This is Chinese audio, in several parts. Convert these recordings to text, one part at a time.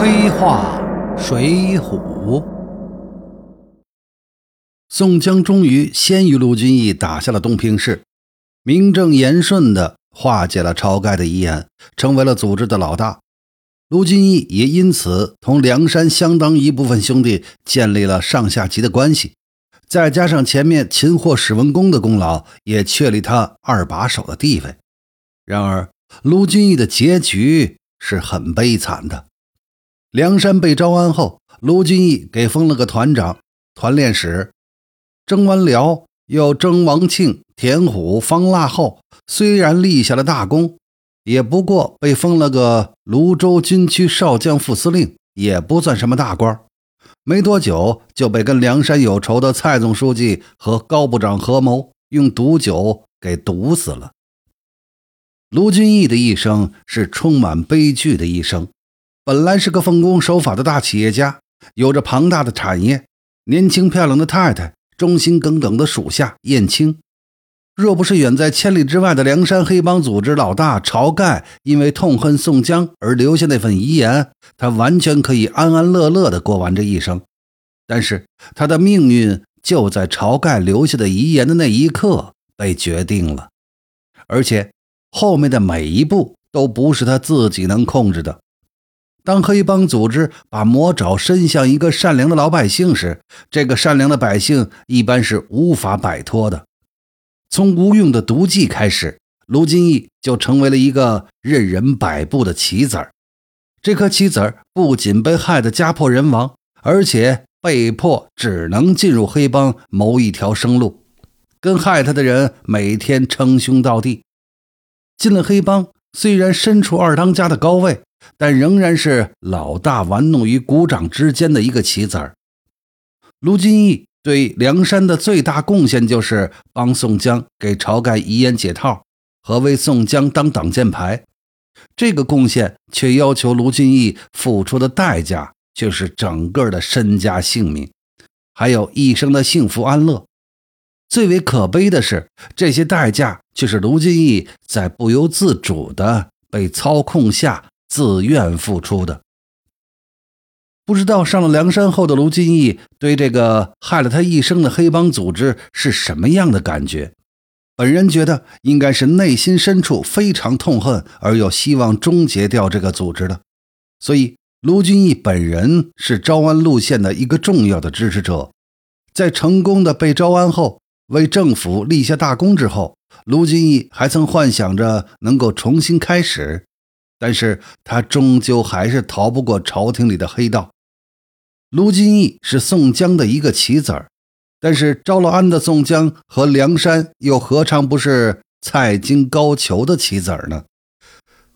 黑话水浒，宋江终于先于卢俊义打下了东平市，名正言顺的化解了晁盖的遗言，成为了组织的老大。卢俊义也因此同梁山相当一部分兄弟建立了上下级的关系，再加上前面擒获史文恭的功劳，也确立他二把手的地位。然而，卢俊义的结局是很悲惨的。梁山被招安后，卢俊义给封了个团长、团练使。征完辽，又征王庆、田虎、方腊后，虽然立下了大功。也不过被封了个泸州军区少将副司令，也不算什么大官。没多久就被跟梁山有仇的蔡总书记和高部长合谋，用毒酒给毒死了。卢俊义的一生是充满悲剧的一生。本来是个奉公守法的大企业家，有着庞大的产业，年轻漂亮的太太，忠心耿耿的属下燕青。若不是远在千里之外的梁山黑帮组织老大晁盖因为痛恨宋江而留下那份遗言，他完全可以安安乐乐地过完这一生。但是他的命运就在晁盖留下的遗言的那一刻被决定了，而且后面的每一步都不是他自己能控制的。当黑帮组织把魔爪伸向一个善良的老百姓时，这个善良的百姓一般是无法摆脱的。从吴用的毒计开始，卢俊义就成为了一个任人摆布的棋子儿。这颗棋子儿不仅被害得家破人亡，而且被迫只能进入黑帮谋一条生路，跟害他的人每天称兄道弟。进了黑帮，虽然身处二当家的高位，但仍然是老大玩弄于股掌之间的一个棋子儿。卢俊义。对梁山的最大贡献就是帮宋江给晁盖遗言解套和为宋江当挡箭牌，这个贡献却要求卢俊义付出的代价却是整个的身家性命，还有一生的幸福安乐。最为可悲的是，这些代价却是卢俊义在不由自主的被操控下自愿付出的。不知道上了梁山后的卢俊义对这个害了他一生的黑帮组织是什么样的感觉？本人觉得应该是内心深处非常痛恨，而又希望终结掉这个组织的。所以，卢俊义本人是招安路线的一个重要的支持者。在成功的被招安后，为政府立下大功之后，卢俊义还曾幻想着能够重新开始，但是他终究还是逃不过朝廷里的黑道。卢俊义是宋江的一个棋子儿，但是招了安的宋江和梁山又何尝不是蔡京、高俅的棋子儿呢？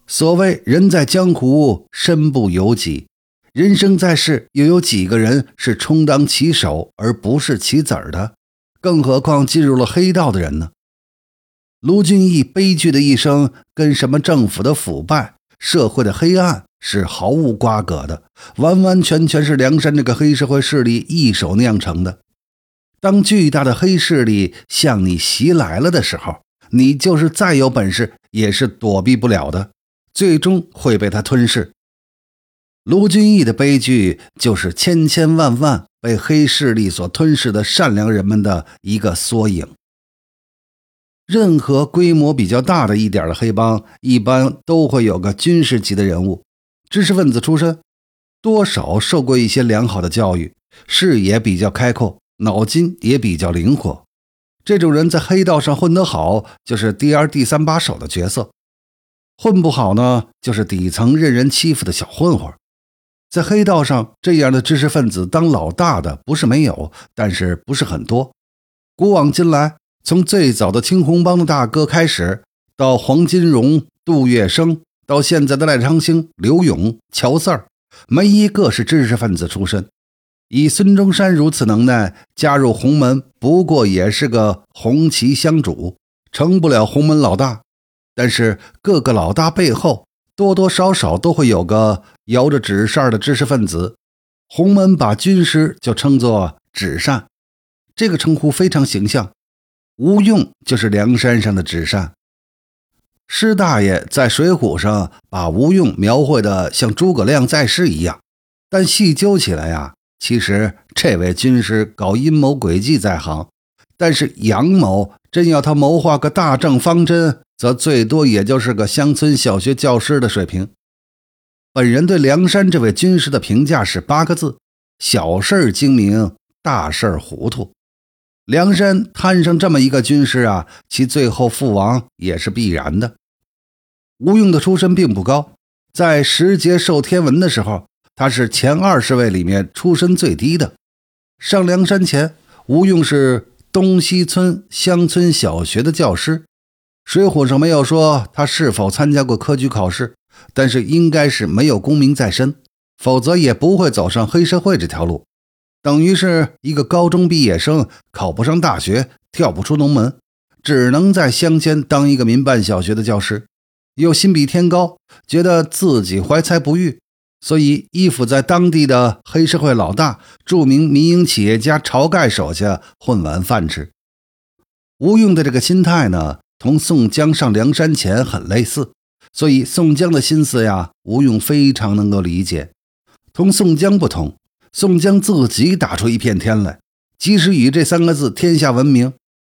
所谓人在江湖，身不由己，人生在世，又有几个人是充当棋手而不是棋子儿的？更何况进入了黑道的人呢？卢俊义悲剧的一生，跟什么政府的腐败、社会的黑暗？是毫无瓜葛的，完完全全是梁山这个黑社会势力一手酿成的。当巨大的黑势力向你袭来了的时候，你就是再有本事也是躲避不了的，最终会被他吞噬。卢俊义的悲剧就是千千万万被黑势力所吞噬的善良人们的一个缩影。任何规模比较大的一点的黑帮，一般都会有个军事级的人物。知识分子出身，多少受过一些良好的教育，视野比较开阔，脑筋也比较灵活。这种人在黑道上混得好，就是第二、第三把手的角色；混不好呢，就是底层任人欺负的小混混。在黑道上，这样的知识分子当老大的不是没有，但是不是很多。古往今来，从最早的青红帮的大哥开始，到黄金荣、杜月笙。到现在的赖昌星、刘勇、乔四儿，没一个是知识分子出身。以孙中山如此能耐，加入洪门不过也是个红旗香主，成不了洪门老大。但是各个老大背后，多多少少都会有个摇着纸扇的知识分子。洪门把军师就称作纸扇，这个称呼非常形象。吴用就是梁山上的纸扇。施大爷在《水浒》上把吴用描绘的像诸葛亮在世一样，但细究起来呀，其实这位军师搞阴谋诡计在行，但是杨某真要他谋划个大政方针，则最多也就是个乡村小学教师的水平。本人对梁山这位军师的评价是八个字：小事儿精明，大事儿糊涂。梁山摊上这么一个军师啊，其最后覆亡也是必然的。吴用的出身并不高，在十节受天文的时候，他是前二十位里面出身最低的。上梁山前，吴用是东西村乡村小学的教师。《水浒》上没有说他是否参加过科举考试。但是应该是没有功名在身，否则也不会走上黑社会这条路。等于是一个高中毕业生，考不上大学，跳不出龙门，只能在乡间当一个民办小学的教师。又心比天高，觉得自己怀才不遇，所以依附在当地的黑社会老大、著名民营企业家晁盖手下混碗饭吃。吴用的这个心态呢，同宋江上梁山前很类似。所以宋江的心思呀，吴用非常能够理解。同宋江不同，宋江自己打出一片天来，及时雨这三个字天下闻名。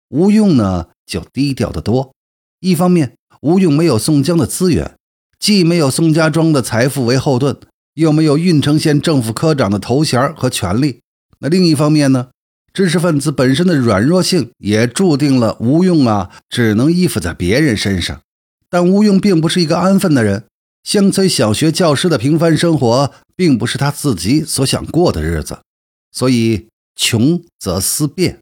吴用呢，就低调得多。一方面，吴用没有宋江的资源，既没有宋家庄的财富为后盾，又没有郓城县政府科长的头衔和权力。那另一方面呢，知识分子本身的软弱性也注定了吴用啊，只能依附在别人身上。但吴用并不是一个安分的人，乡村小学教师的平凡生活并不是他自己所想过的日子，所以穷则思变。